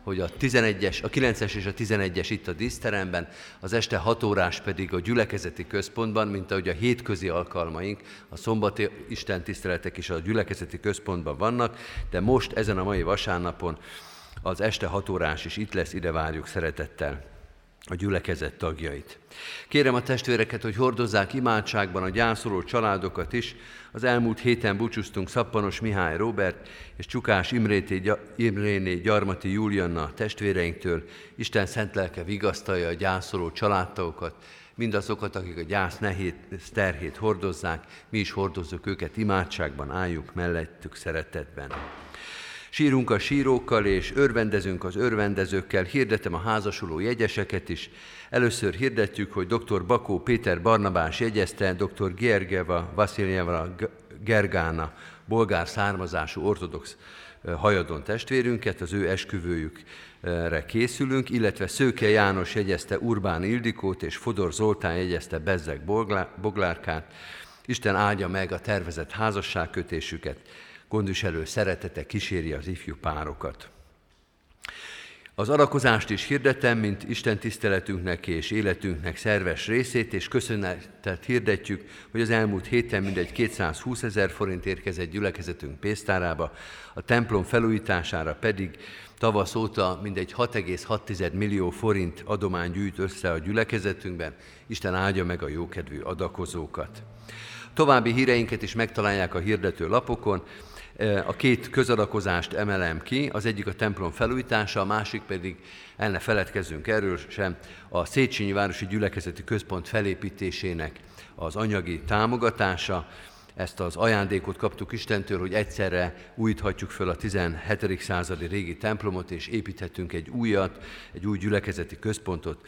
hogy a 11-es, a 9-es és a 11-es itt a díszteremben, az este 6 órás pedig a gyülekezeti központban, mint ahogy a hétközi alkalmaink, a szombati Isten tiszteletek is a gyülekezeti központban vannak, de most ezen a mai vasárnapon az este 6 órás is itt lesz, ide várjuk szeretettel a gyülekezet tagjait. Kérem a testvéreket, hogy hordozzák imádságban a gyászoló családokat is. Az elmúlt héten búcsúztunk Szappanos Mihály Robert és Csukás Imrété, Imréné Gyarmati Julianna testvéreinktől. Isten szent lelke vigasztalja a gyászoló családtagokat, mindazokat, akik a gyász nehéz terhét hordozzák, mi is hordozzuk őket imádságban, álljuk mellettük szeretetben. Sírunk a sírókkal, és örvendezünk az örvendezőkkel, hirdetem a házasuló jegyeseket is. Először hirdetjük, hogy dr. Bakó Péter Barnabás jegyezte dr. Gergeva Vasiljeva Gergána, bolgár származású ortodox hajadon testvérünket, az ő esküvőjükre készülünk, illetve Szőke János jegyezte Urbán Ildikót, és Fodor Zoltán jegyezte Bezzeg Boglárkát. Isten áldja meg a tervezett házasságkötésüket gondviselő szeretete kíséri az ifjú párokat. Az arakozást is hirdetem, mint Isten tiszteletünknek és életünknek szerves részét, és köszönetet hirdetjük, hogy az elmúlt héten mindegy 220 ezer forint érkezett gyülekezetünk pénztárába, a templom felújítására pedig tavasz óta mindegy 6,6 millió forint adomány gyűjt össze a gyülekezetünkben. Isten áldja meg a jókedvű adakozókat. További híreinket is megtalálják a hirdető lapokon, a két közadakozást emelem ki, az egyik a templom felújítása, a másik pedig, el ne feledkezzünk erről sem, a Széchenyi Városi Gyülekezeti Központ felépítésének az anyagi támogatása. Ezt az ajándékot kaptuk Istentől, hogy egyszerre újíthatjuk föl a 17. századi régi templomot, és építhetünk egy újat, egy új gyülekezeti központot,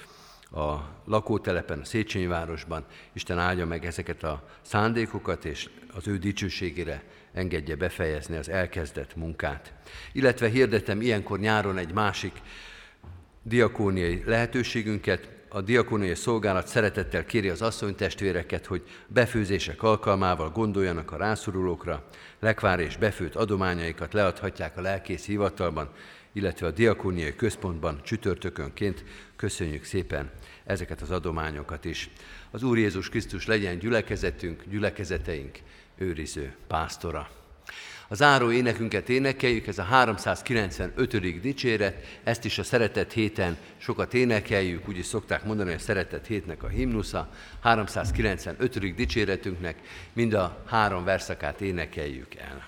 a lakótelepen, a Széchenyi városban. Isten áldja meg ezeket a szándékokat, és az ő dicsőségére engedje befejezni az elkezdett munkát. Illetve hirdetem ilyenkor nyáron egy másik diakóniai lehetőségünket, a diakóniai szolgálat szeretettel kéri az asszonytestvéreket, hogy befőzések alkalmával gondoljanak a rászorulókra, lekvár és befőtt adományaikat leadhatják a lelkész hivatalban, illetve a diakóniai központban csütörtökönként. Köszönjük szépen ezeket az adományokat is. Az Úr Jézus Krisztus legyen gyülekezetünk, gyülekezeteink őriző pásztora. A záró énekünket énekeljük, ez a 395. dicséret, ezt is a szeretet héten sokat énekeljük, úgy is szokták mondani, hogy a szeretet hétnek a himnusza, 395. dicséretünknek mind a három verszakát énekeljük el.